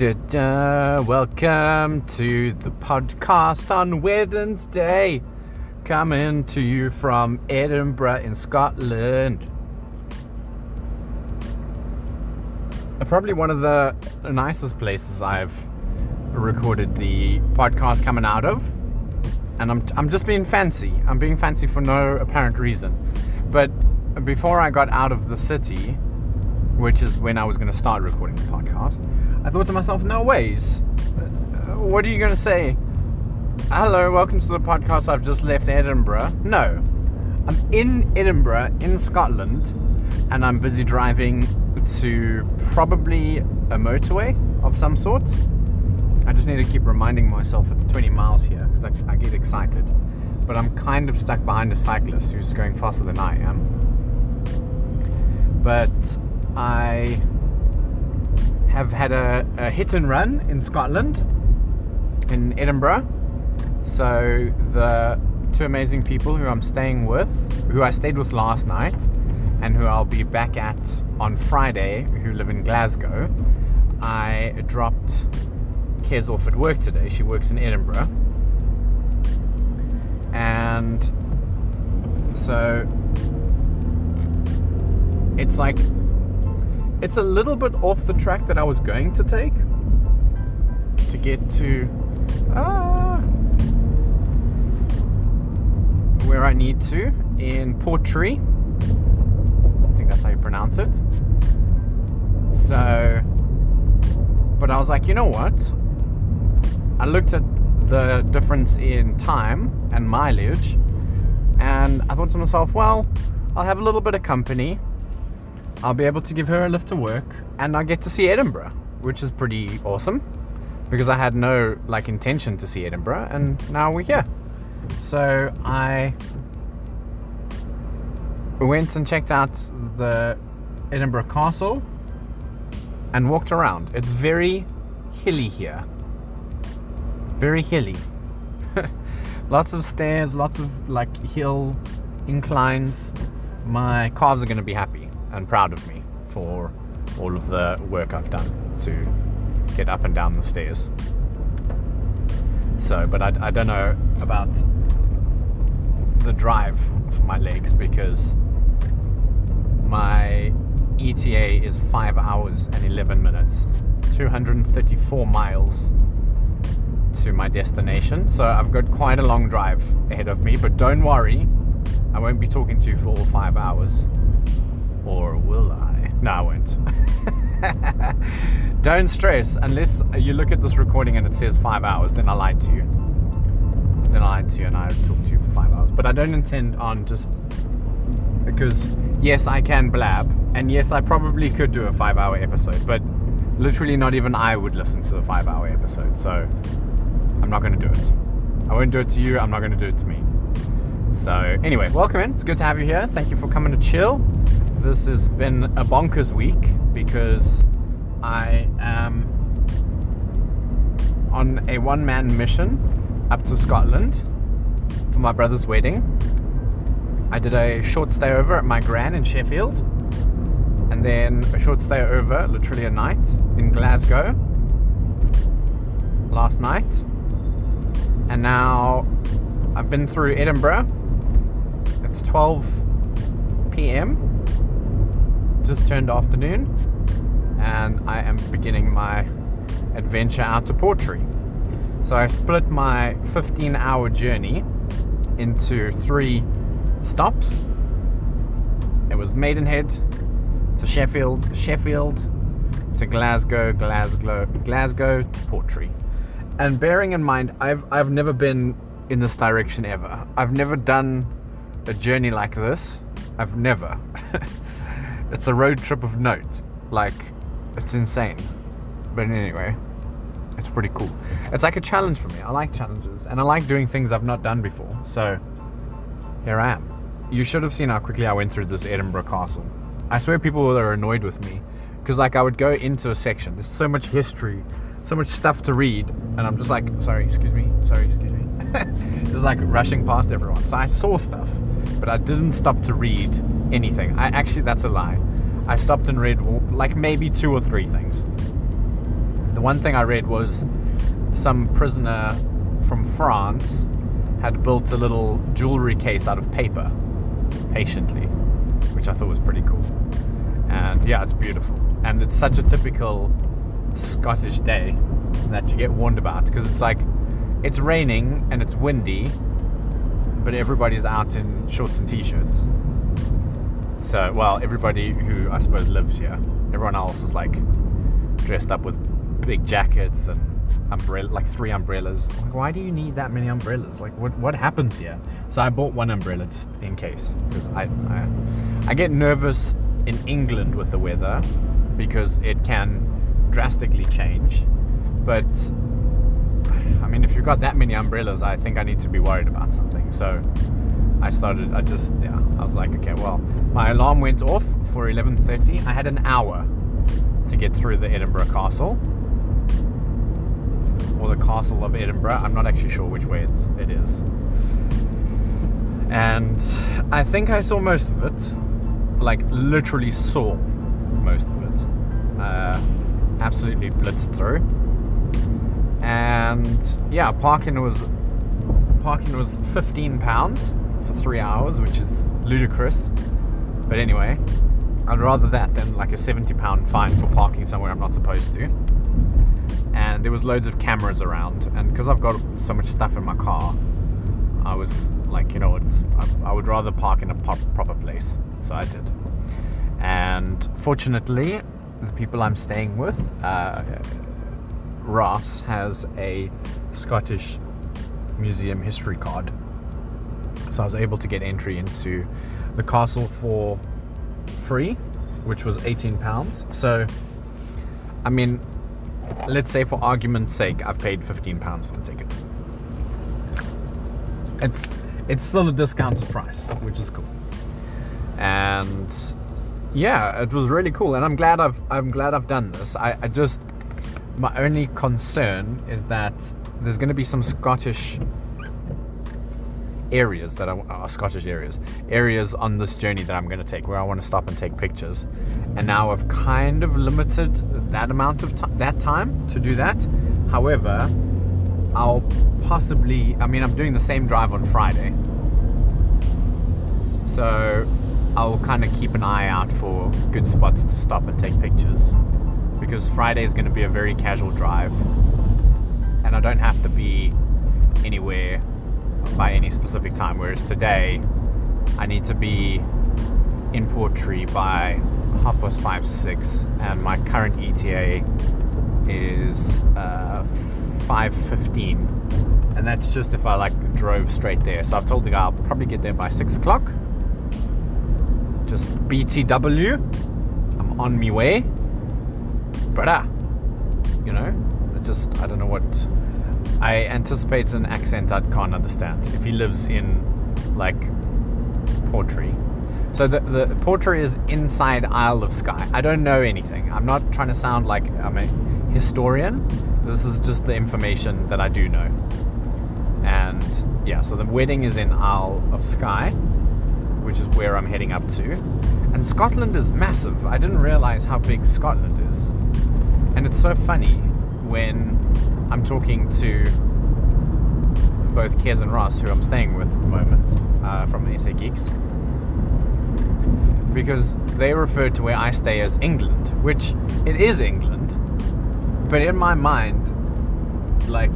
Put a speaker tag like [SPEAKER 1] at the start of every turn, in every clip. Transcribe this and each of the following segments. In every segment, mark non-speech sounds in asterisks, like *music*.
[SPEAKER 1] da, da. Welcome to the podcast on Wednesday. Coming to you from Edinburgh in Scotland. Uh, Probably one of the nicest places I've recorded the podcast coming out of. And I'm, I'm just being fancy. I'm being fancy for no apparent reason. But before I got out of the city, which is when I was going to start recording the podcast, I thought to myself, no ways. Uh, What are you going to say? Hello, welcome to the podcast. I've just left Edinburgh. No, I'm in Edinburgh, in Scotland, and I'm busy driving to probably a motorway of some sort. I just need to keep reminding myself it's 20 miles here because I, I get excited. But I'm kind of stuck behind a cyclist who's going faster than I am. But I have had a, a hit and run in Scotland, in Edinburgh. So the two amazing people who I'm staying with, who I stayed with last night, and who I'll be back at on Friday, who live in Glasgow, I dropped Kez off at work today. She works in Edinburgh. And so it's like it's a little bit off the track that I was going to take to get to ah, where I need to in Portree. I think that's how you pronounce it. So, but I was like, you know what? I looked at the difference in time and mileage, and I thought to myself, well, I'll have a little bit of company. I'll be able to give her a lift to work, and I get to see Edinburgh, which is pretty awesome because I had no like intention to see Edinburgh, and now we're here. So I went and checked out the Edinburgh Castle and walked around. It's very hilly here. Very hilly. *laughs* lots of stairs, lots of like hill inclines. My calves are going to be happy and proud of me for all of the work I've done to get up and down the stairs. So, but I, I don't know about the drive for my legs because my ETA is 5 hours and 11 minutes, 234 miles to my destination. So I've got quite a long drive ahead of me, but don't worry, I won't be talking to you for all 5 hours. Or will I? No, I won't. *laughs* don't stress unless you look at this recording and it says 5 hours, then I lied to you. Then I lied to you and I talked to you for 5 hours. But I don't intend on just because yes, I can blab, and yes, I probably could do a five hour episode, but literally not even I would listen to the five hour episode, so I'm not going to do it. I won't do it to you, I'm not going to do it to me. So, anyway, welcome in. It's good to have you here. Thank you for coming to chill. This has been a bonkers week because I am on a one man mission up to Scotland for my brother's wedding. I did a short stay over at my gran in Sheffield, and then a short stay over, literally a night, in Glasgow last night. And now I've been through Edinburgh. It's 12 p.m., just turned afternoon, and I am beginning my adventure out to Portree. So I split my 15 hour journey into three stops. It was Maidenhead to Sheffield, Sheffield to Glasgow, Glasgow, Glasgow to Portree. And bearing in mind, I've I've never been in this direction ever. I've never done a journey like this. I've never. *laughs* it's a road trip of note. Like, it's insane. But anyway, it's pretty cool. It's like a challenge for me. I like challenges, and I like doing things I've not done before. So here I am. You should have seen how quickly I went through this Edinburgh Castle. I swear people were annoyed with me because like I would go into a section. There's so much history, so much stuff to read, and I'm just like, sorry, excuse me, sorry, excuse me, *laughs* just like rushing past everyone. So I saw stuff, but I didn't stop to read anything. I actually, that's a lie. I stopped and read like maybe two or three things. the one thing I read was some prisoner from France had built a little jewelry case out of paper patiently, which I thought was pretty cool. And yeah, it's beautiful. And it's such a typical Scottish day that you get warned about because it's like it's raining and it's windy, but everybody's out in shorts and t-shirts. So, well, everybody who I suppose lives here, everyone else is like dressed up with big jackets and umbrella, like three umbrellas. Like, why do you need that many umbrellas? Like, what what happens here? So I bought one umbrella just in case because I, I I get nervous in England with the weather because it can drastically change. But I mean, if you've got that many umbrellas, I think I need to be worried about something. So I started. I just yeah. I was like, okay, well, my alarm went off for 11:30. I had an hour to get through the Edinburgh Castle or the Castle of Edinburgh. I'm not actually sure which way it's, it is. And I think I saw most of it. Like, literally saw most of it. Uh, absolutely blitzed through. And yeah, parking was parking was 15 pounds for three hours, which is ludicrous. But anyway, I'd rather that than like a 70 pound fine for parking somewhere I'm not supposed to and there was loads of cameras around. And because I've got so much stuff in my car, I was like, you know, I, I would rather park in a pop, proper place. So I did. And fortunately, the people I'm staying with, uh, Ross has a Scottish museum history card. So I was able to get entry into the castle for free, which was 18 pounds. So, I mean, let's say for argument's sake, I've paid 15 pounds for the ticket. It's it's still a discounted price, which is cool. And yeah, it was really cool, and I'm glad I've I'm glad I've done this. I, I just my only concern is that there's going to be some Scottish areas that are uh, Scottish areas, areas on this journey that I'm going to take where I want to stop and take pictures. And now I've kind of limited that amount of time, that time to do that. However, I'll possibly, I mean, I'm doing the same drive on Friday. So I'll kind of keep an eye out for good spots to stop and take pictures. Because Friday is going to be a very casual drive. And I don't have to be anywhere by any specific time. Whereas today, I need to be in Portree by half past five, six, and my current ETA is uh, five fifteen, and that's just if I like drove straight there. So I've told the guy I'll probably get there by six o'clock. Just BTW, I'm on my way, brother. You know, I just I don't know what I anticipate an accent I can't understand if he lives in like Portree. So the the Portree is inside Isle of Skye. I don't know anything. I'm not trying to sound like I'm a historian. This is just the information that I do know. And yeah, so the wedding is in Isle of Skye, which is where I'm heading up to. And Scotland is massive. I didn't realize how big Scotland is. And it's so funny when I'm talking to both Kez and Ross, who I'm staying with at the moment uh, from SA Geeks, because they refer to where I stay as England, which it is England, but in my mind, like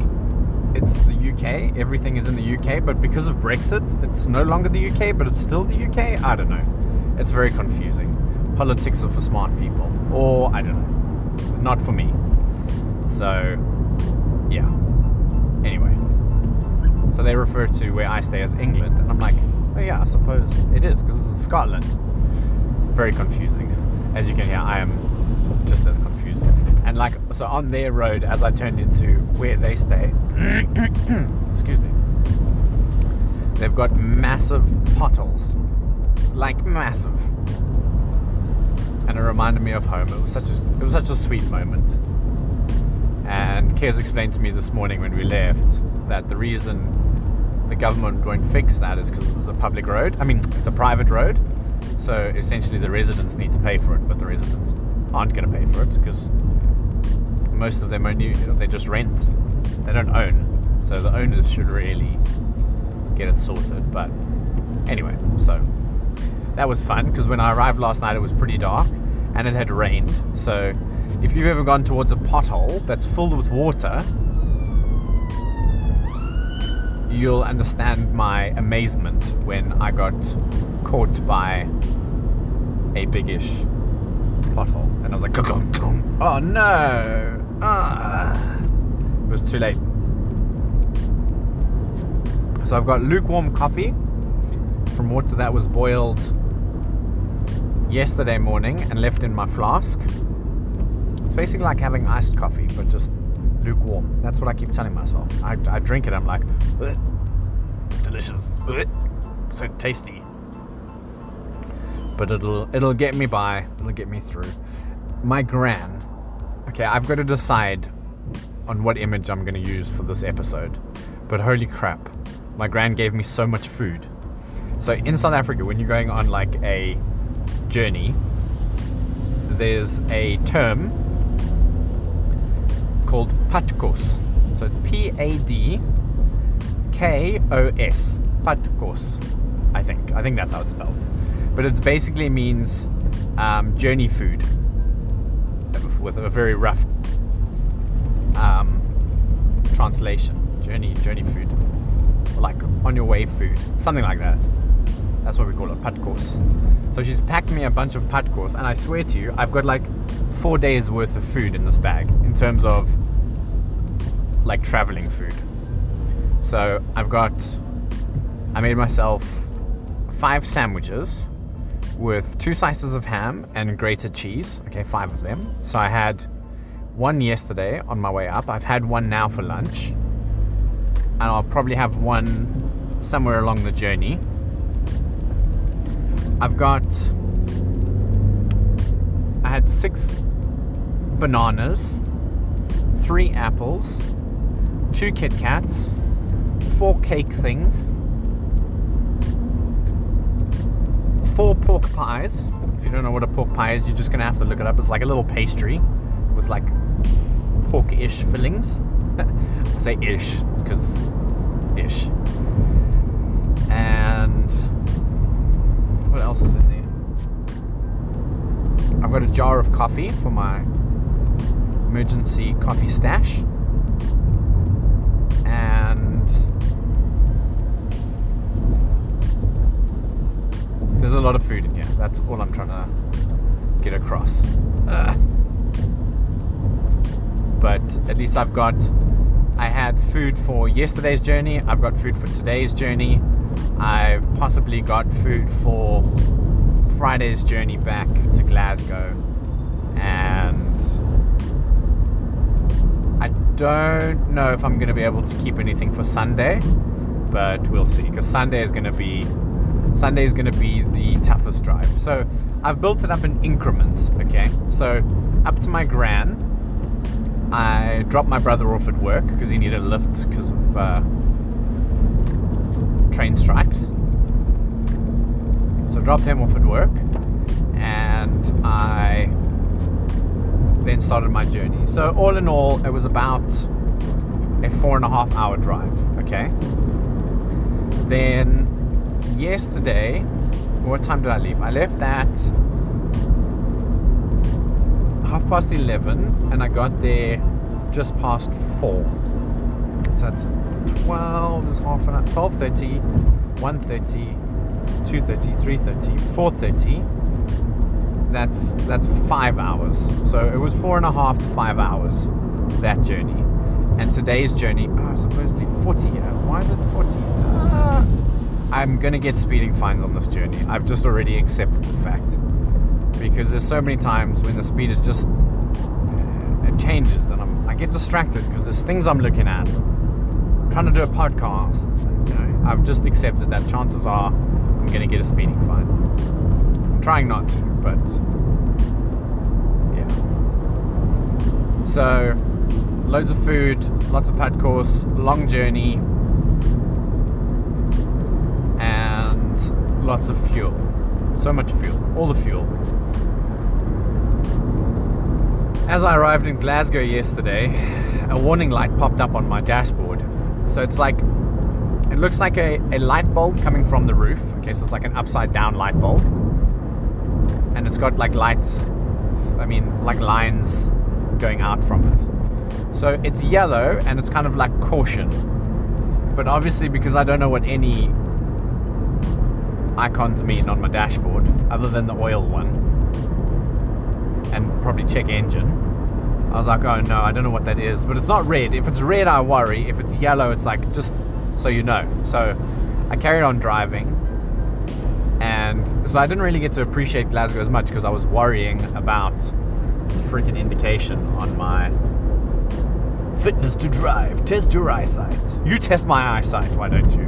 [SPEAKER 1] it's the UK, everything is in the UK, but because of Brexit, it's no longer the UK, but it's still the UK. I don't know. It's very confusing. Politics are for smart people, or I don't know, not for me. So yeah. Anyway, so they refer to where I stay as England, and I'm like, oh yeah, I suppose it is because is Scotland. Very confusing. As you can hear, I am just as confused. And like, so on their road, as I turned into where they stay, *coughs* excuse me, they've got massive potholes, like massive. And it reminded me of home. It was such a, it was such a sweet moment. And Kez explained to me this morning when we left that the reason the government won't fix that is because it's a public road. I mean, it's a private road. So essentially, the residents need to pay for it, but the residents aren't going to pay for it because most of them only they just rent. They don't own, so the owners should really get it sorted. But anyway, so that was fun because when I arrived last night, it was pretty dark and it had rained. So if you've ever gone towards a pothole that's filled with water, you'll understand my amazement when I got caught by a biggish pothole. And I was like, oh no! Ah. It was too late. So I've got lukewarm coffee from water that was boiled yesterday morning and left in my flask. It's basically like having iced coffee, but just lukewarm. That's what I keep telling myself. I, I drink it, I'm like, delicious, so tasty. But it'll it'll get me by. It'll get me through. My gran. Okay, I've got to decide on what image I'm going to use for this episode. But holy crap, my gran gave me so much food. So in South Africa, when you're going on like a journey, there's a term called padkos. So it's P A D K O S. Padkos, I think. I think that's how it's spelled. But it basically means um, journey food with a very rough um, translation. Journey, journey food. Like on your way food. Something like that. That's what we call it, padkos. So she's packed me a bunch of padkos, and I swear to you, I've got like four days worth of food in this bag in terms of like traveling food. So I've got, I made myself five sandwiches with two slices of ham and grated cheese. Okay, five of them. So I had one yesterday on my way up. I've had one now for lunch. And I'll probably have one somewhere along the journey. I've got. I had six bananas, three apples, two Kit Kats, four cake things, four pork pies. If you don't know what a pork pie is, you're just gonna have to look it up. It's like a little pastry with like pork-ish fillings. *laughs* I say ish because ish. And what else is in there? I've got a jar of coffee for my emergency coffee stash. And there's a lot of food in here. That's all I'm trying to get across. Ugh. But at least I've got I had food for yesterday's journey. I've got food for today's journey. I've possibly got food for Friday's journey back to Glasgow. And I don't know if I'm going to be able to keep anything for Sunday, but we'll see. Because Sunday is going to be Sunday is going to be the toughest drive. So I've built it up in increments. Okay, so up to my gran, I dropped my brother off at work because he needed a lift because of uh, train strikes. So I dropped him off at work and I then started my journey. So, all in all, it was about a four and a half hour drive. Okay. Then, yesterday, what time did I leave? I left at half past 11 and I got there just past 4. So that's 12 is half an hour, 12.30, 1.30, 2.30, 3.30, 4.30. That's, that's five hours. So it was four and a half to five hours, that journey. And today's journey, oh, supposedly 40. Why is it 40? Ah, I'm going to get speeding fines on this journey. I've just already accepted the fact because there's so many times when the speed is just it changes and I'm, I get distracted because there's things I'm looking at. Trying to do a podcast. You know, I've just accepted that chances are I'm going to get a speeding fine. I'm trying not to, but yeah. So loads of food, lots of padkos, long journey, and lots of fuel. So much fuel, all the fuel. As I arrived in Glasgow yesterday, a warning light popped up on my dashboard. So it's like, it looks like a, a light bulb coming from the roof. Okay, so it's like an upside down light bulb. And it's got like lights, I mean, like lines going out from it. So it's yellow and it's kind of like caution. But obviously, because I don't know what any icons mean on my dashboard, other than the oil one, and probably check engine. I was like, oh no, I don't know what that is. But it's not red. If it's red, I worry. If it's yellow, it's like, just so you know. So I carried on driving. And so I didn't really get to appreciate Glasgow as much because I was worrying about this freaking indication on my fitness to drive. Test your eyesight. You test my eyesight, why don't you?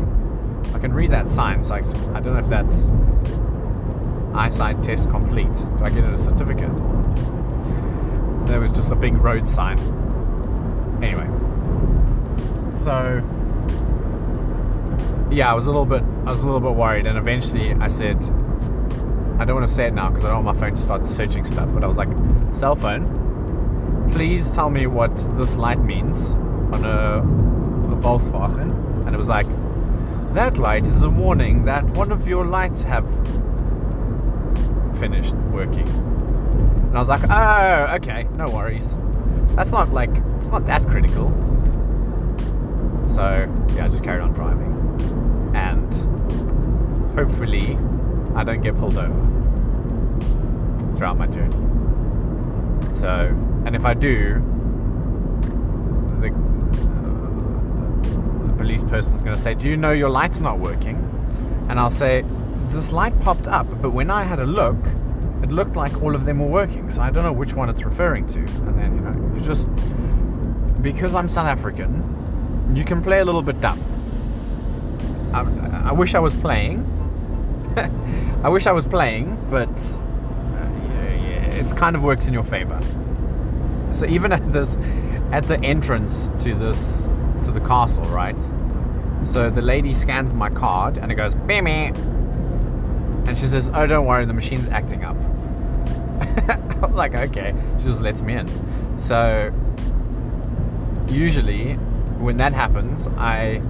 [SPEAKER 1] I can read that sign, so I, I don't know if that's eyesight test complete. Do I get a certificate? There was just a big road sign. Anyway, so yeah, I was a little bit, I was a little bit worried, and eventually I said, I don't want to say it now because I don't want my phone to start searching stuff. But I was like, cell phone, please tell me what this light means on a, a Volkswagen, and it was like, that light is a warning that one of your lights have finished working. And I was like, oh, okay, no worries. That's not like, it's not that critical. So, yeah, I just carried on driving. And hopefully, I don't get pulled over throughout my journey. So, and if I do, the, uh, the police person's going to say, Do you know your light's not working? And I'll say, This light popped up, but when I had a look, it looked like all of them were working. So I don't know which one it's referring to. And then, you know, you just, because I'm South African, you can play a little bit dumb. I, I wish I was playing. *laughs* I wish I was playing, but uh, it kind of works in your favor. So even at this, at the entrance to this, to the castle, right? So the lady scans my card and it goes, beep, and she says, Oh, don't worry, the machine's acting up. I was *laughs* like, Okay. She just lets me in. So, usually, when that happens, I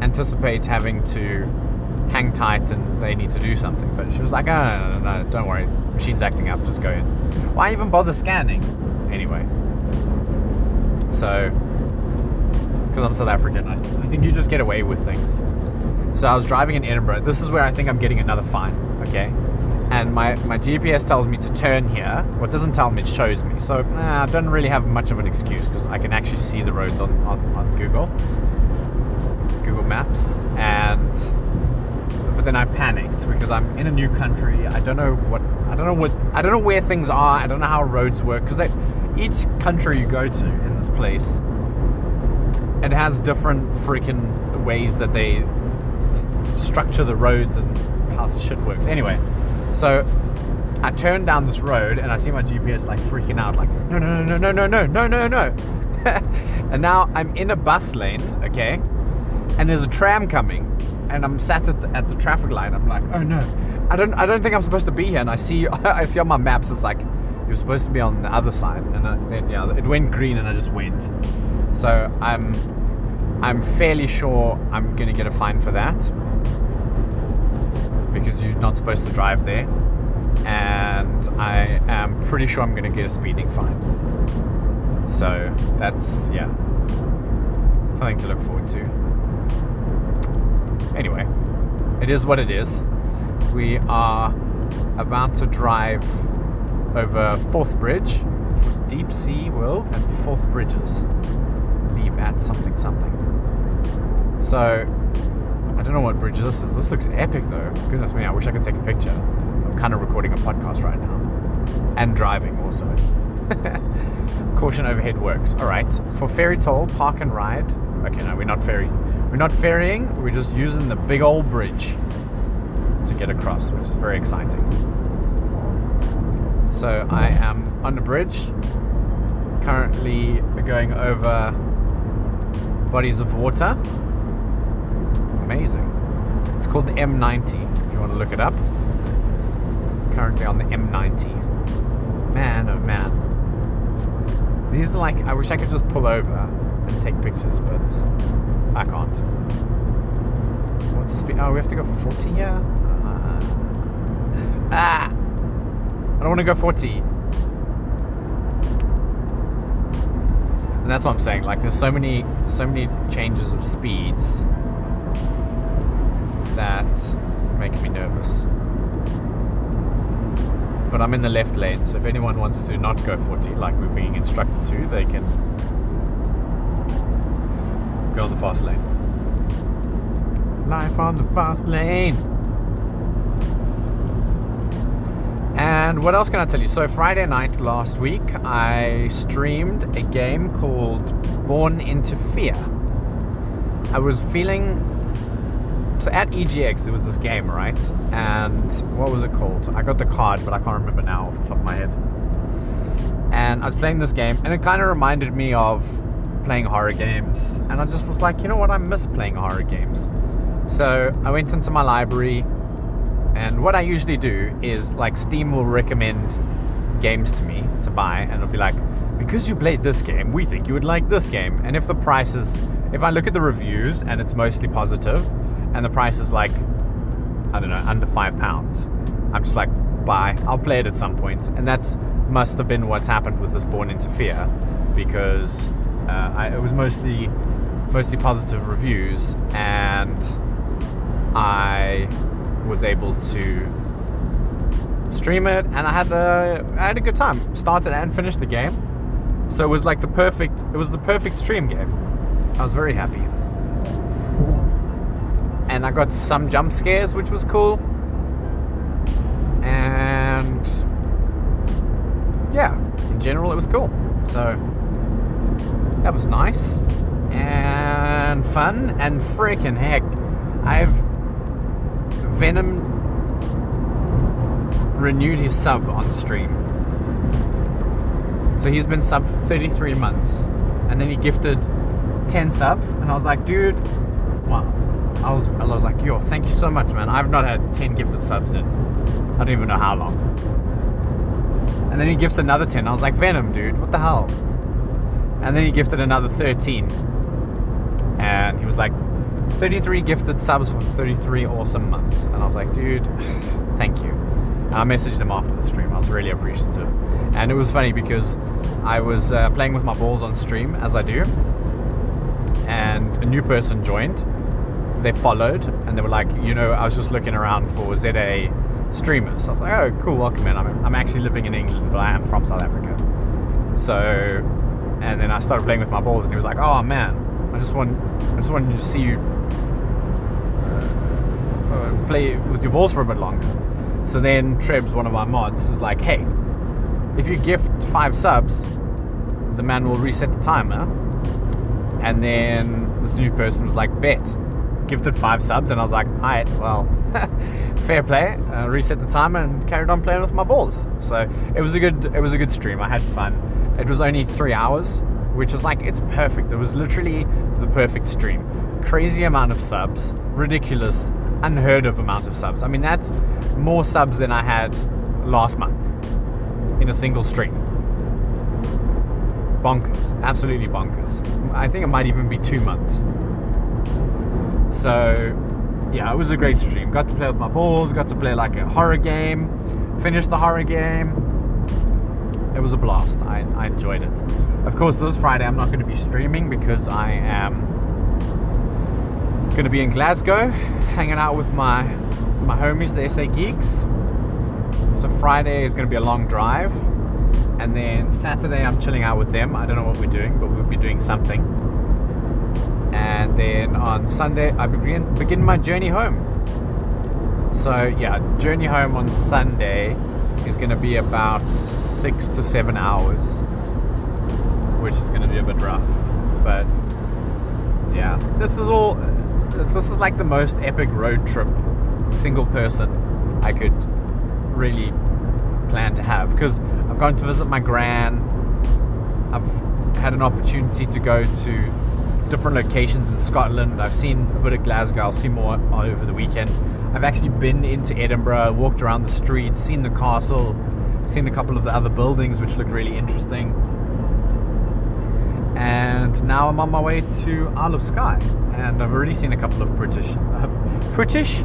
[SPEAKER 1] anticipate having to hang tight and they need to do something. But she was like, Oh, no, no, no, don't worry. Machine's acting up. Just go in. Why even bother scanning? Anyway. So, because I'm South African, I, I think you just get away with things. So I was driving in Edinburgh. This is where I think I'm getting another fine, okay? And my, my GPS tells me to turn here. What doesn't tell me, it shows me. So nah, I don't really have much of an excuse because I can actually see the roads on, on, on Google, Google Maps. And but then I panicked because I'm in a new country. I don't know what I don't know what I don't know where things are. I don't know how roads work because each country you go to in this place, it has different freaking ways that they structure the roads and how shit works. Anyway, so I turn down this road and I see my GPS like freaking out, like no no no no no no no no no no. *laughs* and now I'm in a bus lane, okay, and there's a tram coming, and I'm sat at the, at the traffic light. I'm like, oh no, I don't I don't think I'm supposed to be here. And I see *laughs* I see on my maps it's like you're supposed to be on the other side, and I, then yeah, it went green and I just went. So I'm I'm fairly sure I'm gonna get a fine for that because you're not supposed to drive there. And I am pretty sure I'm going to get a speeding fine. So that's, yeah, something to look forward to. Anyway, it is what it is. We are about to drive over Forth Bridge, Deep Sea World, and Forth Bridges. Leave at something something. So I don't know what bridge this is. This looks epic though. Goodness me, I wish I could take a picture. I'm kind of recording a podcast right now. And driving also. *laughs* Caution overhead works. Alright. For ferry toll, park and ride. Okay, no, we're not ferry. We're not ferrying, we're just using the big old bridge to get across, which is very exciting. So I am on the bridge, currently going over bodies of water amazing. It's called the M90, if you want to look it up. Currently on the M90. Man, oh man. These are like, I wish I could just pull over and take pictures, but I can't. What's the speed? Oh, we have to go 40 here? Uh, *laughs* ah! I don't want to go 40. And that's what I'm saying. Like, there's so many, so many changes of speeds that make me nervous. But I'm in the left lane, so if anyone wants to not go 40 like we're being instructed to, they can go on the fast lane. Life on the fast lane. And what else can I tell you? So, Friday night last week, I streamed a game called Born into Fear. I was feeling. So, at EGX, there was this game, right? And what was it called? I got the card, but I can't remember now off the top of my head. And I was playing this game, and it kind of reminded me of playing horror games. And I just was like, you know what? I miss playing horror games. So, I went into my library and what I usually do is like Steam will recommend games to me to buy, and it'll be like, because you played this game, we think you would like this game. And if the price is, if I look at the reviews and it's mostly positive, and the price is like, I don't know, under five pounds, I'm just like, buy. I'll play it at some point. and that's must have been what's happened with this Born into Fear, because uh, I, it was mostly mostly positive reviews, and I was able to stream it, and I had a I had a good time. Started and finished the game, so it was like the perfect it was the perfect stream game. I was very happy, and I got some jump scares, which was cool, and yeah, in general it was cool. So that was nice and fun and freaking heck, I've Venom renewed his sub on stream. So he's been sub for 33 months. And then he gifted 10 subs. And I was like, dude, wow. I was, I was like, yo, thank you so much, man. I've not had 10 gifted subs in I don't even know how long. And then he gifts another 10. I was like, Venom, dude, what the hell? And then he gifted another 13. And he was like, 33 gifted subs for 33 awesome months. And I was like, dude, thank you. I messaged him after the stream. I was really appreciative. And it was funny because I was uh, playing with my balls on stream, as I do. And a new person joined. They followed and they were like, you know, I was just looking around for ZA streamers. I was like, oh, cool, welcome in. I'm, I'm actually living in England, but I am from South Africa. So, and then I started playing with my balls and he was like, oh man, I just want, I just wanted to see you uh, play with your balls for a bit longer. So then Trebs, one of our mods, is like, hey, if you gift five subs, the man will reset the timer. And then this new person was like, bet, gifted five subs, and I was like, alright, well, *laughs* fair play. Uh, reset the timer and carried on playing with my balls. So it was a good, it was a good stream. I had fun. It was only three hours, which is like it's perfect. It was literally the perfect stream. Crazy amount of subs, ridiculous unheard of amount of subs. I mean, that's more subs than I had last month in a single stream. Bonkers, absolutely bonkers. I think it might even be two months. So, yeah, it was a great stream. Got to play with my balls, got to play like a horror game, finished the horror game. It was a blast. I, I enjoyed it. Of course, this Friday I'm not going to be streaming because I am going to be in Glasgow, hanging out with my my homies, the SA Geeks. So Friday is going to be a long drive, and then Saturday I'm chilling out with them. I don't know what we're doing, but we'll be doing something. And then on Sunday I begin begin my journey home. So yeah, journey home on Sunday is going to be about six to seven hours, which is going to be a bit rough, but yeah, this is all this is like the most epic road trip single person I could really plan to have because I've gone to visit my gran. I've had an opportunity to go to different locations in Scotland. I've seen a bit of Glasgow. I'll see more over the weekend. I've actually been into Edinburgh, walked around the streets, seen the castle, seen a couple of the other buildings which look really interesting. And now I'm on my way to Isle of Skye, and I've already seen a couple of British, uh, British,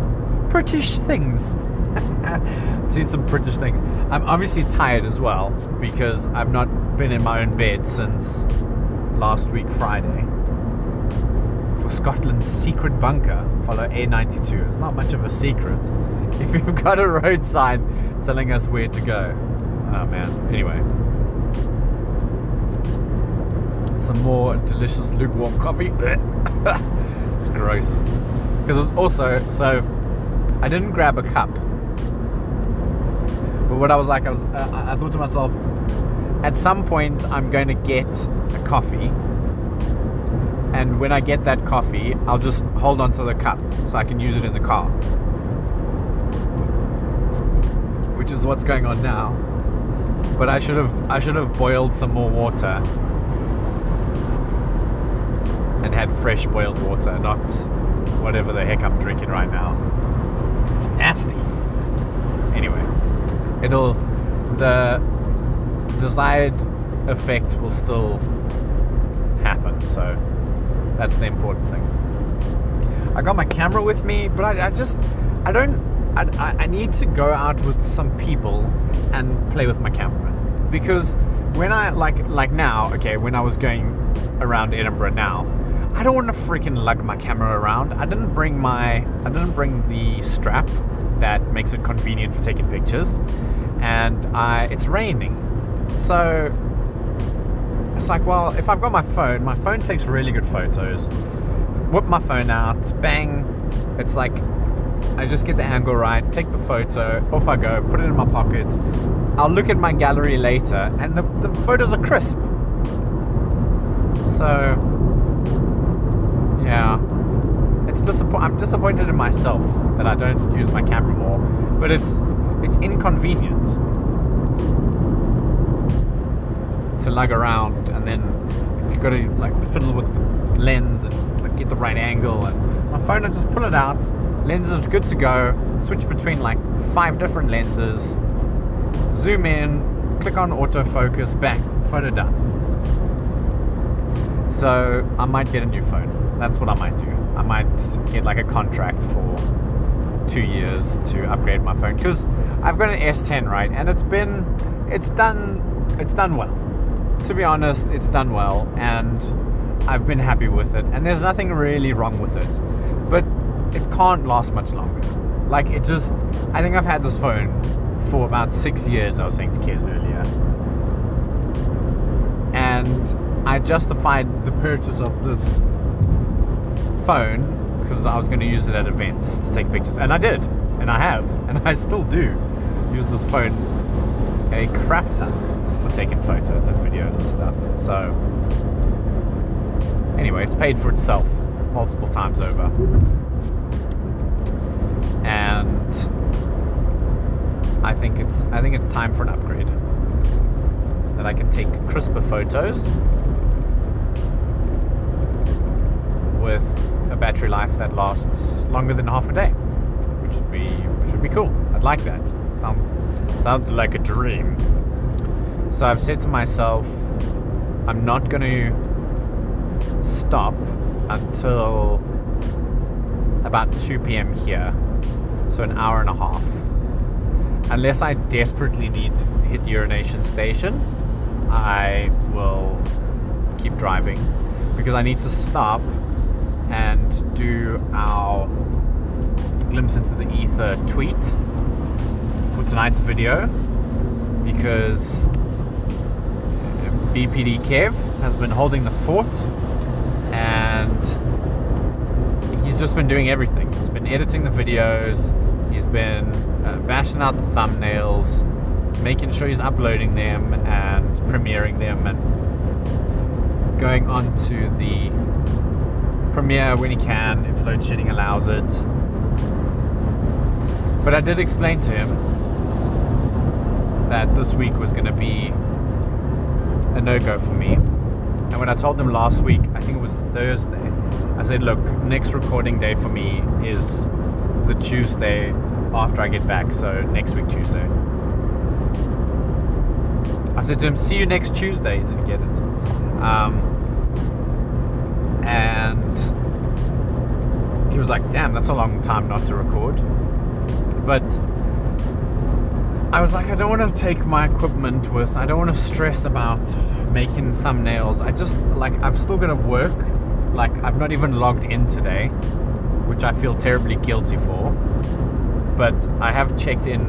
[SPEAKER 1] British things. *laughs* seen some British things. I'm obviously tired as well because I've not been in my own bed since last week Friday. Scotland's secret bunker, follow A92. It's not much of a secret *laughs* if you've got a road sign telling us where to go. Oh man. Anyway. Some more delicious lukewarm coffee. *laughs* it's gross. Because it's also so I didn't grab a cup. But what I was like, I was, uh, I thought to myself, at some point I'm going to get a coffee, and when I get that coffee, I'll just hold on to the cup so I can use it in the car. Which is what's going on now. But I should have I should have boiled some more water and had fresh boiled water, not whatever the heck I'm drinking right now. It's nasty. Anyway, it'll the desired effect will still happen. So that's the important thing. I got my camera with me, but I, I just I don't. I, I need to go out with some people and play with my camera because when I like like now, okay, when I was going around Edinburgh now, I don't want to freaking lug my camera around. I didn't bring my I didn't bring the strap that makes it convenient for taking pictures, and I it's raining, so it's like well if I've got my phone, my phone takes really good photos. Whip my phone out, bang, it's like I just get the angle right, take the photo, off I go, put it in my pocket. I'll look at my gallery later, and the, the photos are crisp. So yeah. It's. I'm disappointed in myself that I don't use my camera more, but it's it's inconvenient to lug around and then you got to like fiddle with the lens and like get the right angle. And my phone, I just pull it out. Lens is good to go. Switch between like five different lenses. Zoom in, click on autofocus, bang, photo done. So I might get a new phone that's what I might do. I might get like a contract for two years to upgrade my phone because I've got an S10 right, and it's been, it's done, it's done well. To be honest, it's done well, and I've been happy with it, and there's nothing really wrong with it, but it can't last much longer. Like it just, I think I've had this phone for about six years. I was saying to Kez earlier, and I justified the purchase of this phone because I was going to use it at events to take pictures, and I did, and I have, and I still do use this phone a crap ton for taking photos and videos and stuff. So, anyway, it's paid for itself multiple times over, and I think it's I think it's time for an upgrade so that I can take crisper photos with a battery life that lasts longer than half a day, which would be should be cool. I'd like that. Sounds sounds like a dream. So I've said to myself, I'm not going to stop until about 2 p.m. here, so an hour and a half. Unless I desperately need to hit the urination station, I will keep driving because I need to stop and do our glimpse into the ether tweet for tonight's video because BPD Kev has been holding the fort and he's just been doing everything. He's been editing the videos, he's been uh, bashing out the thumbnails, making sure he's uploading them and premiering them and going on to the Premiere when he can, if load shedding allows it. But I did explain to him that this week was going to be a no go for me. And when I told them last week, I think it was Thursday, I said, look, next recording day for me is the Tuesday after I get back, so next week, Tuesday. I said to him, see you next Tuesday. He didn't get it. Um, and he was like, "Damn, that's a long time not to record." But I was like, I don't want to take my equipment with. I don't want to stress about making thumbnails. I just like I've still got to work. Like I've not even logged in today, which I feel terribly guilty for. But I have checked in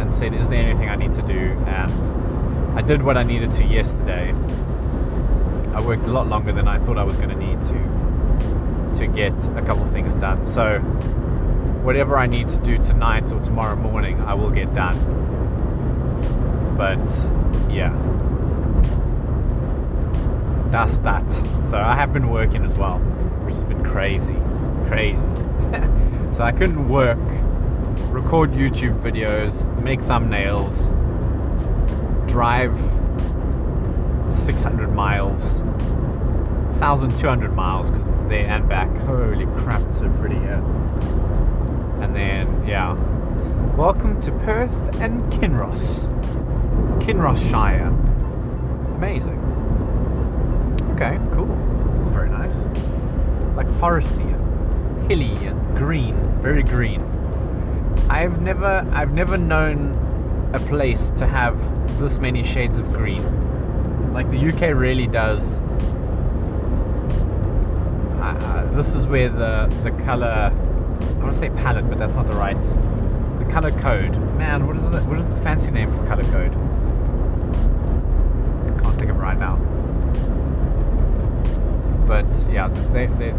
[SPEAKER 1] and said, "Is there anything I need to do?" And I did what I needed to yesterday. I worked a lot longer than I thought I was going to need to to get a couple things done. So whatever I need to do tonight or tomorrow morning, I will get done. But yeah, that's that. So I have been working as well, which has been crazy, crazy. *laughs* so I couldn't work, record YouTube videos, make thumbnails, drive 600 miles, 1,200 miles because it's there and back. Holy crap, it's so pretty here. And then, yeah. Welcome to Perth and Kinross. Kinross Shire. Amazing. Okay, cool. It's very nice. It's like foresty and hilly and green. Very green. I've never I've never known a place to have this many shades of green. Like the UK really does. Uh, this is where the the color I want to say palette, but that's not the right. The color code. Man, what is the what is the fancy name for color code? I can't think of it right now. But yeah, they they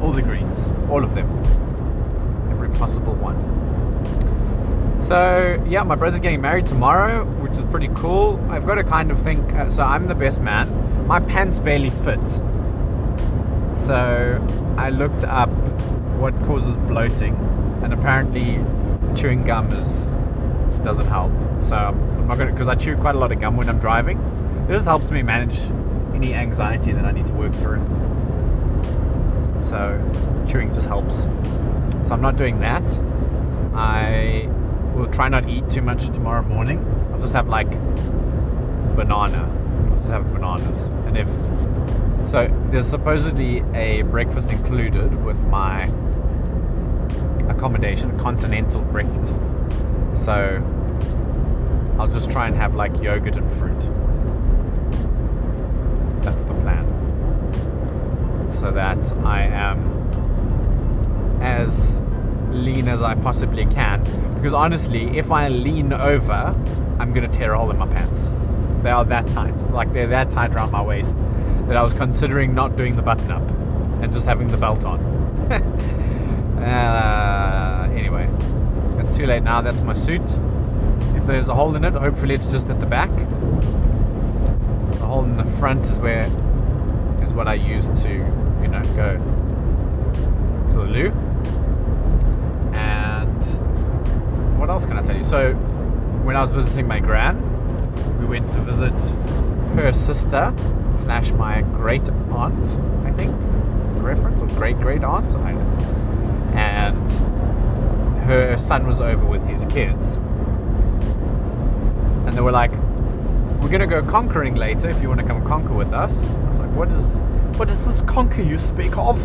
[SPEAKER 1] all the greens, all of them, every possible one. So yeah, my brother's getting married tomorrow, which is pretty cool. I've got to kind of think. Uh, so I'm the best man. My pants barely fit. So I looked up what causes bloating, and apparently chewing gum is doesn't help. So I'm not gonna because I chew quite a lot of gum when I'm driving. This helps me manage any anxiety that I need to work through. So chewing just helps. So I'm not doing that. I will try not eat too much tomorrow morning. I'll just have like banana. I'll just have bananas. And if so there's supposedly a breakfast included with my accommodation, a continental breakfast. So I'll just try and have like yogurt and fruit. That's the plan. So that I am as lean as I possibly can. Because honestly, if I lean over, I'm gonna tear a hole in my pants. They are that tight. Like they're that tight around my waist that I was considering not doing the button up and just having the belt on. *laughs* Uh, too late now. That's my suit. If there's a hole in it, hopefully it's just at the back. The hole in the front is where is what I use to, you know, go to the loo. And what else can I tell you? So, when I was visiting my gran, we went to visit her sister slash my great aunt. I think is the reference, or great great aunt. I her son was over with his kids. And they were like, We're gonna go conquering later if you want to come conquer with us. I was like, What is what is this conker you speak of?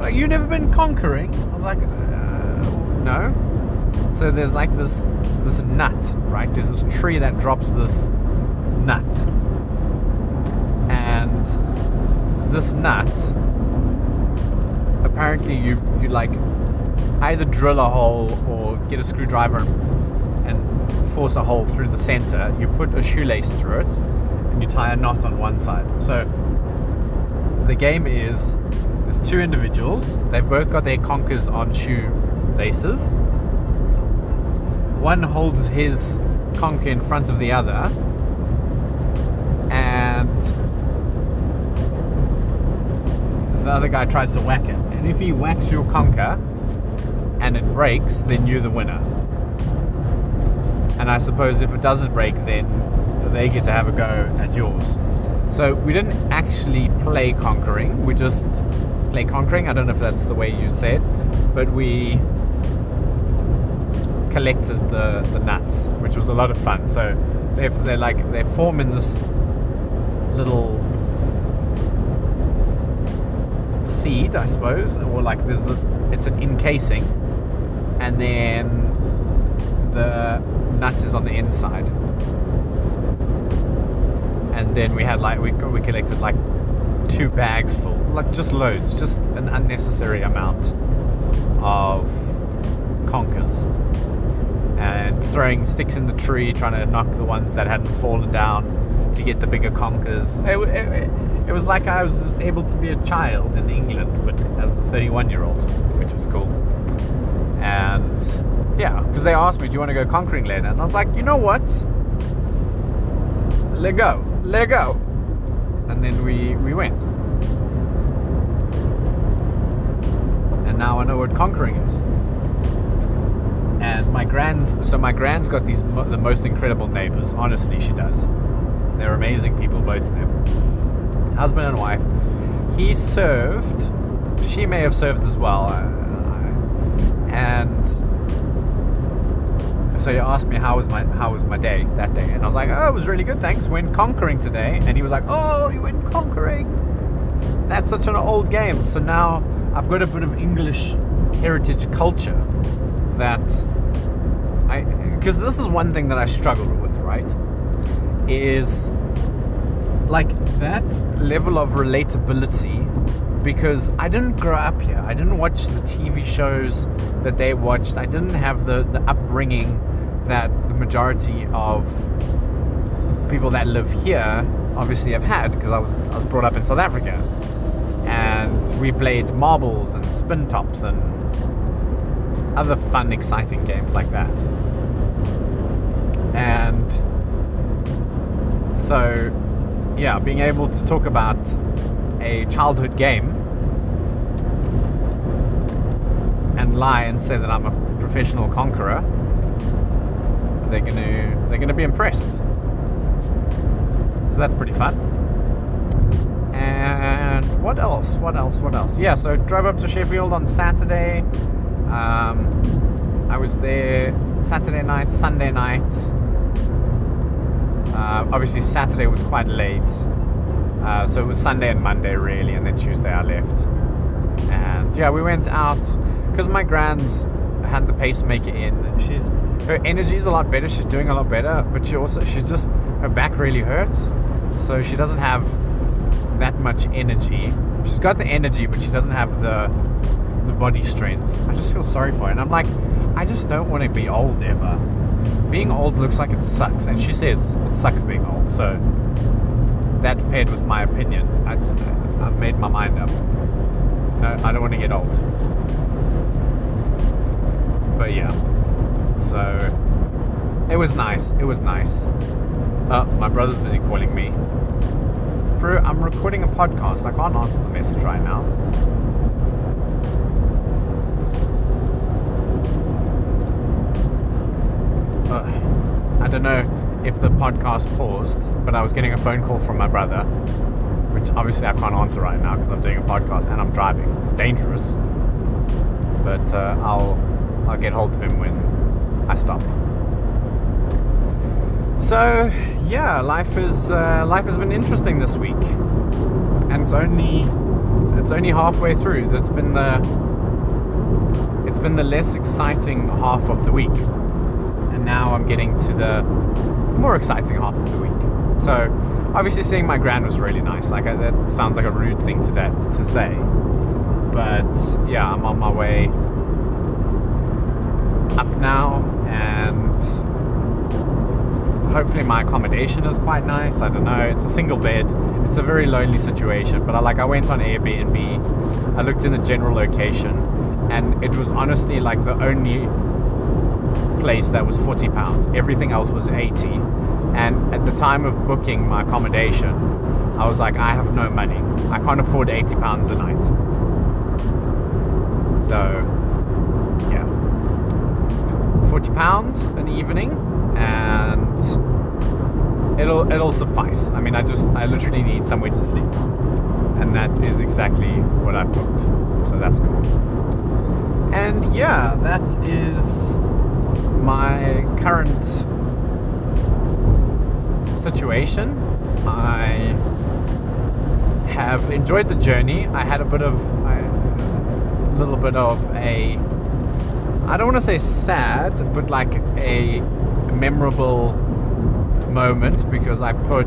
[SPEAKER 1] Like, you never been conquering? I was like, uh, no. So there's like this this nut, right? There's this tree that drops this nut. And this nut apparently you you like either drill a hole or get a screwdriver and force a hole through the center. You put a shoelace through it and you tie a knot on one side. So the game is there's two individuals. They've both got their conkers on shoelaces. One holds his conker in front of the other and the other guy tries to whack it. And if he whacks your conker and it breaks, then you're the winner. And I suppose if it doesn't break, then they get to have a go at yours. So we didn't actually play conquering, we just play conquering. I don't know if that's the way you say it, but we collected the, the nuts, which was a lot of fun. So they're, they're like, they form in this little seed, I suppose, or like there's this. It's an encasing, and then the nut is on the inside. And then we had like we we collected like two bags full, like just loads, just an unnecessary amount of conkers. And throwing sticks in the tree, trying to knock the ones that hadn't fallen down to get the bigger conkers. It, it, it was like I was able to be a child in England, but as a 31 year old, which was cool. And yeah, because they asked me, Do you want to go conquering later? And I was like, You know what? Let go, let go. And then we, we went. And now I know what conquering is. And my grand's, so my grand's got these, the most incredible neighbors. Honestly, she does. They're amazing people, both of them. Husband and wife. He served, she may have served as well. Uh, and so he asked me how was my how was my day that day, and I was like, oh, it was really good, thanks. Went conquering today, and he was like, oh, you went conquering. That's such an old game. So now I've got a bit of English heritage culture that I because this is one thing that I struggle with, right? Is like that level of relatability because I didn't grow up here. I didn't watch the TV shows that they watched. I didn't have the, the upbringing that the majority of people that live here obviously have had because I was, I was brought up in South Africa. And we played marbles and spin tops and other fun, exciting games like that. And so, yeah, being able to talk about a childhood game and lie and say that I'm a professional conqueror, they're gonna they're gonna be impressed. So that's pretty fun. And what else? What else? What else? Yeah, so drove up to Sheffield on Saturday. Um, I was there Saturday night, Sunday night. Uh, obviously, Saturday was quite late. Uh, so it was Sunday and Monday really, and then Tuesday I left. And yeah, we went out because my grand's had the pacemaker in. She's her energy is a lot better. She's doing a lot better, but she also she's just her back really hurts, so she doesn't have that much energy. She's got the energy, but she doesn't have the the body strength. I just feel sorry for her, and I'm like, I just don't want to be old ever. Being old looks like it sucks, and she says it sucks being old. So that paired with my opinion, I, I've made my mind up. No, I don't want to get old. But yeah, so it was nice. It was nice. Uh, my brother's busy calling me. Bro, I'm recording a podcast. I can't answer the message right now. Uh, I don't know if the podcast paused, but I was getting a phone call from my brother, which obviously I can't answer right now because I'm doing a podcast and I'm driving. It's dangerous, but uh, I'll I'll get hold of him when I stop. So yeah, life is uh, life has been interesting this week, and it's only it's only halfway through. That's been the it's been the less exciting half of the week, and now I'm getting to the more exciting half of the week. So, obviously, seeing my grand was really nice. Like, that sounds like a rude thing to, that, to say. But yeah, I'm on my way up now, and hopefully, my accommodation is quite nice. I don't know. It's a single bed. It's a very lonely situation, but I like I went on Airbnb. I looked in the general location, and it was honestly like the only place that was 40 pounds. Everything else was 80. And at the time of booking my accommodation, I was like, I have no money. I can't afford 80 pounds a night. So, yeah. 40 pounds an evening and it'll it'll suffice. I mean, I just I literally need somewhere to sleep. And that is exactly what I've booked. So that's cool. And yeah, that is my current situation, I have enjoyed the journey. I had a bit of a little bit of a I don't want to say sad, but like a memorable moment because I put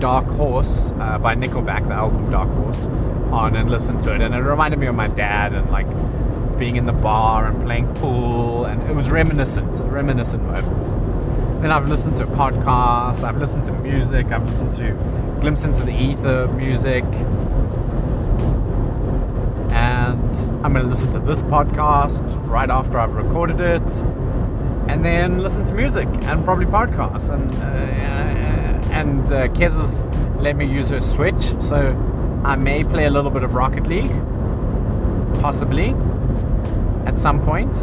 [SPEAKER 1] Dark Horse uh, by Nickelback, the album Dark Horse, on and listened to it, and it reminded me of my dad and like being in the bar and playing pool, and it was reminiscent, a reminiscent moment. Then I've listened to podcasts, I've listened to music, I've listened to Glimpse into the Ether music, and I'm going to listen to this podcast right after I've recorded it, and then listen to music and probably podcasts. And uh, and uh, Kez let me use her Switch, so I may play a little bit of Rocket League, possibly at some point.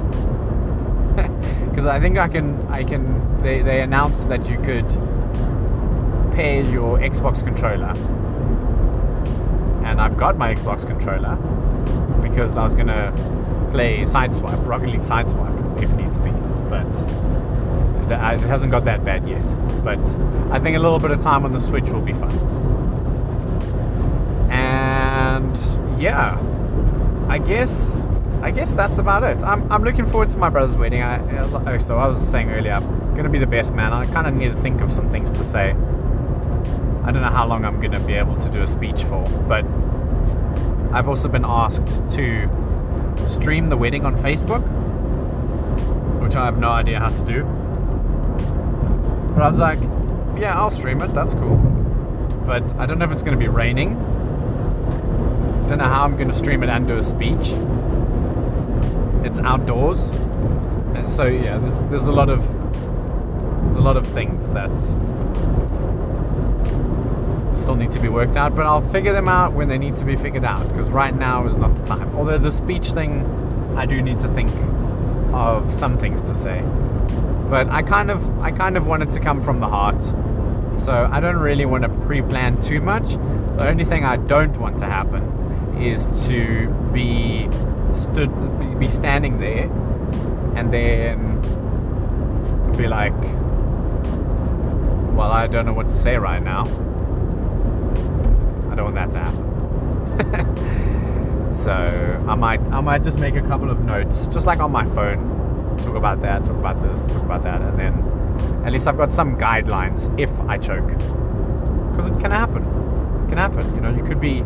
[SPEAKER 1] *laughs* Because I think I can, I can. They they announced that you could pair your Xbox controller, and I've got my Xbox controller because I was gonna play Sideswipe, Rocket League Sideswipe, if needs be, but it hasn't got that bad yet. But I think a little bit of time on the Switch will be fun. And yeah, I guess I guess that's about it. I'm, I'm looking forward to my brother's wedding. I, uh, so I was saying earlier, I'm gonna be the best man. I kind of need to think of some things to say. I don't know how long I'm gonna be able to do a speech for, but I've also been asked to stream the wedding on Facebook, which I have no idea how to do. But I was like, yeah, I'll stream it. That's cool. But I don't know if it's going to be raining. Don't know how I'm going to stream it and do a speech. It's outdoors, and so yeah, there's there's a lot of there's a lot of things that still need to be worked out, but I'll figure them out when they need to be figured out because right now is not the time. Although the speech thing, I do need to think of some things to say. But I kind of I kind of want it to come from the heart. So I don't really want to pre-plan too much. The only thing I don't want to happen is to be stood be standing there and then be like well I don't know what to say right now I don't want that to happen. *laughs* so I might I might just make a couple of notes, just like on my phone. Talk about that, talk about this, talk about that, and then at least I've got some guidelines if I choke. Because it can happen. It can happen. You know, you could be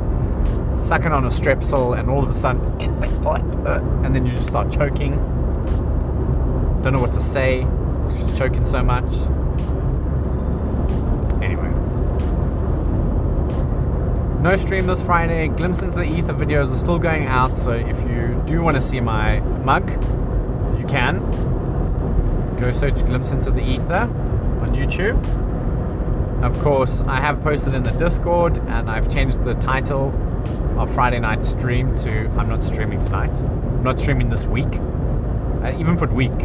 [SPEAKER 1] sucking on a strepsil and all of a sudden *laughs* and then you just start choking. Don't know what to say. Choking so much. Anyway. No stream this Friday. Glimpse into the Ether videos are still going out, so if you do want to see my mug, you can. Go search Glimpse into the Ether on YouTube. Of course, I have posted in the Discord and I've changed the title of Friday night stream to I'm not streaming tonight. I'm not streaming this week. I even put week.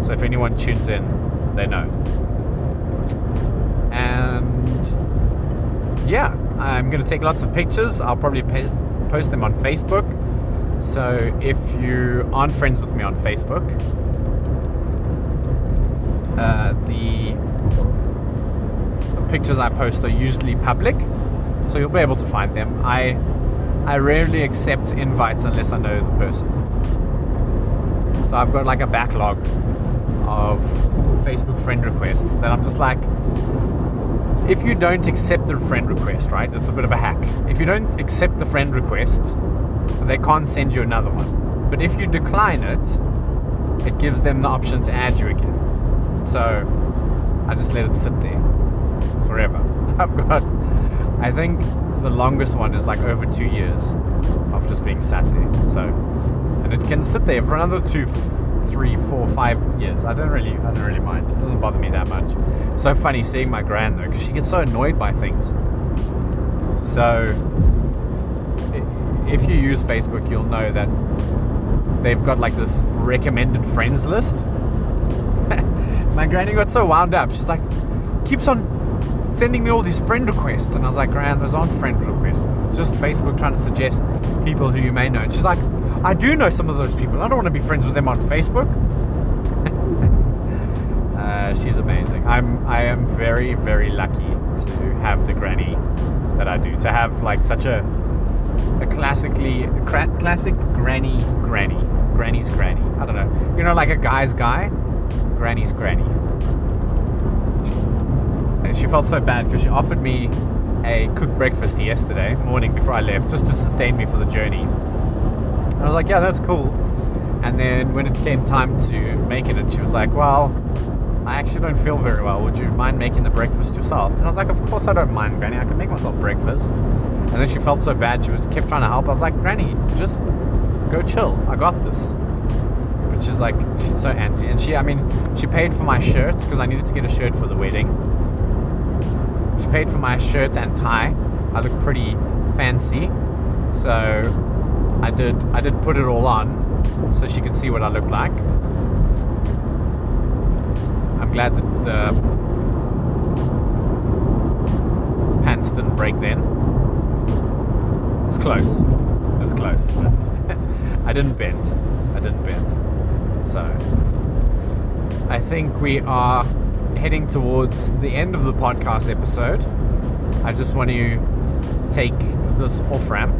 [SPEAKER 1] So if anyone tunes in, they know. And yeah, I'm going to take lots of pictures. I'll probably post them on Facebook. So if you aren't friends with me on Facebook, uh, the pictures I post are usually public, so you'll be able to find them. I I rarely accept invites unless I know the person. So I've got like a backlog of Facebook friend requests that I'm just like, if you don't accept the friend request, right, it's a bit of a hack. If you don't accept the friend request, they can't send you another one. But if you decline it, it gives them the option to add you again. So I just let it sit there forever. *laughs* I've got, I think the longest one is like over two years of just being sat there. So, and it can sit there for another two, three, four, five years. I don't really, I don't really mind. It doesn't bother me that much. So funny seeing my grand though, because she gets so annoyed by things. So, if you use Facebook, you'll know that they've got like this recommended friends list. *laughs* my granny got so wound up. She's like, keeps on sending me all these friend requests. And I was like, Gran, those aren't friend requests. It's just Facebook trying to suggest people who you may know. And she's like, I do know some of those people. I don't want to be friends with them on Facebook. *laughs* uh, she's amazing. I'm I am very very lucky to have the granny that I do. To have like such a a classically cra- classic granny granny granny's granny. I don't know. You know, like a guy's guy, granny's granny. She felt so bad because she offered me a cooked breakfast yesterday morning before I left, just to sustain me for the journey. And I was like, yeah, that's cool. And then when it came time to making it, and she was like, well, I actually don't feel very well. Would you mind making the breakfast yourself? And I was like, of course I don't mind, Granny. I can make myself breakfast. And then she felt so bad. She was kept trying to help. I was like, Granny, just go chill. I got this. But she's like, she's so antsy. And she, I mean, she paid for my shirt because I needed to get a shirt for the wedding. Paid for my shirt and tie. I look pretty fancy. So I did, I did put it all on so she could see what I looked like. I'm glad that the pants didn't break then. It was close. It was close, but *laughs* I didn't bend. I didn't bend. So I think we are heading towards the end of the podcast episode. I just want to take this off ramp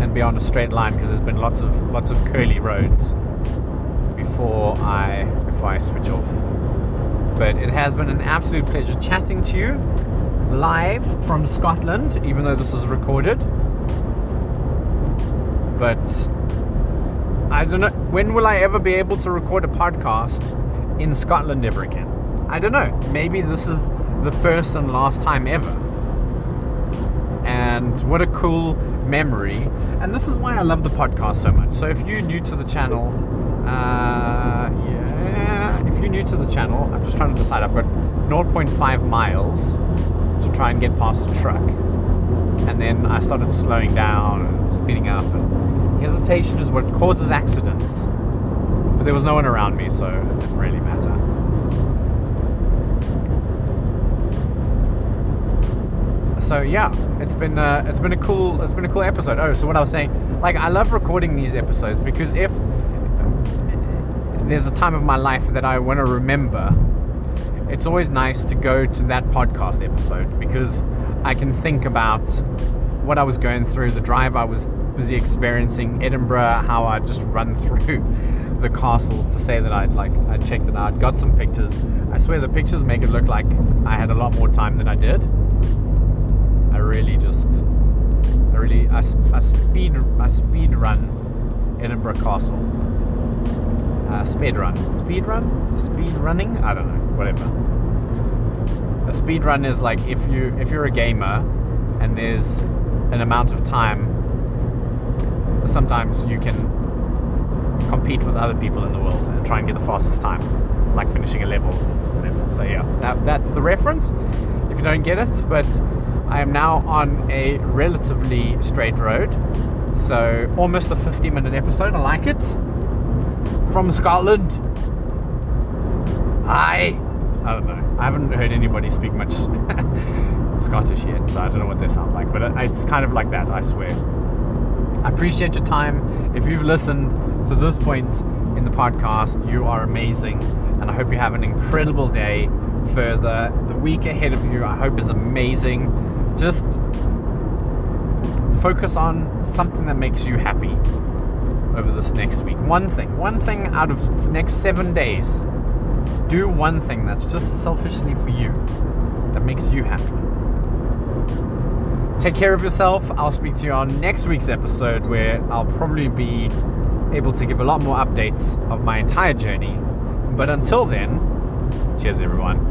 [SPEAKER 1] and be on a straight line because there's been lots of lots of curly roads before I before I switch off. But it has been an absolute pleasure chatting to you live from Scotland, even though this is recorded. But I don't know when will I ever be able to record a podcast in Scotland ever again. I don't know. Maybe this is the first and last time ever. And what a cool memory. And this is why I love the podcast so much. So if you're new to the channel, uh, yeah, if you're new to the channel, I'm just trying to decide. I've got 0.5 miles to try and get past a truck. And then I started slowing down and speeding up. And hesitation is what causes accidents. But there was no one around me, so it didn't really matter. So yeah, it's been uh, it's been a cool it's been a cool episode. Oh, so what I was saying, like I love recording these episodes because if there's a time of my life that I want to remember, it's always nice to go to that podcast episode because I can think about what I was going through, the drive I was busy experiencing, Edinburgh, how I just run *laughs* through the castle to say that I'd like I checked it out, got some pictures. I swear the pictures make it look like I had a lot more time than I did. I really just, I really, I, I speed, I speed run Edinburgh Castle. Uh, speed run, speed run, speed running. I don't know, whatever. A speed run is like if you if you're a gamer and there's an amount of time. Sometimes you can compete with other people in the world and try and get the fastest time, like finishing a level. So yeah, that, that's the reference. If you don't get it, but I am now on a relatively straight road. So almost a 50 minute episode. I like it. From Scotland. Hi. I don't know. I haven't heard anybody speak much *laughs* Scottish yet, so I don't know what they sound like. But it's kind of like that, I swear. I appreciate your time. If you've listened to this point in the podcast, you are amazing. And I hope you have an incredible day further. The week ahead of you, I hope, is amazing just focus on something that makes you happy over this next week. One thing, one thing out of the next seven days. Do one thing that's just selfishly for you that makes you happy. Take care of yourself. I'll speak to you on next week's episode where I'll probably be able to give a lot more updates of my entire journey. But until then, cheers everyone.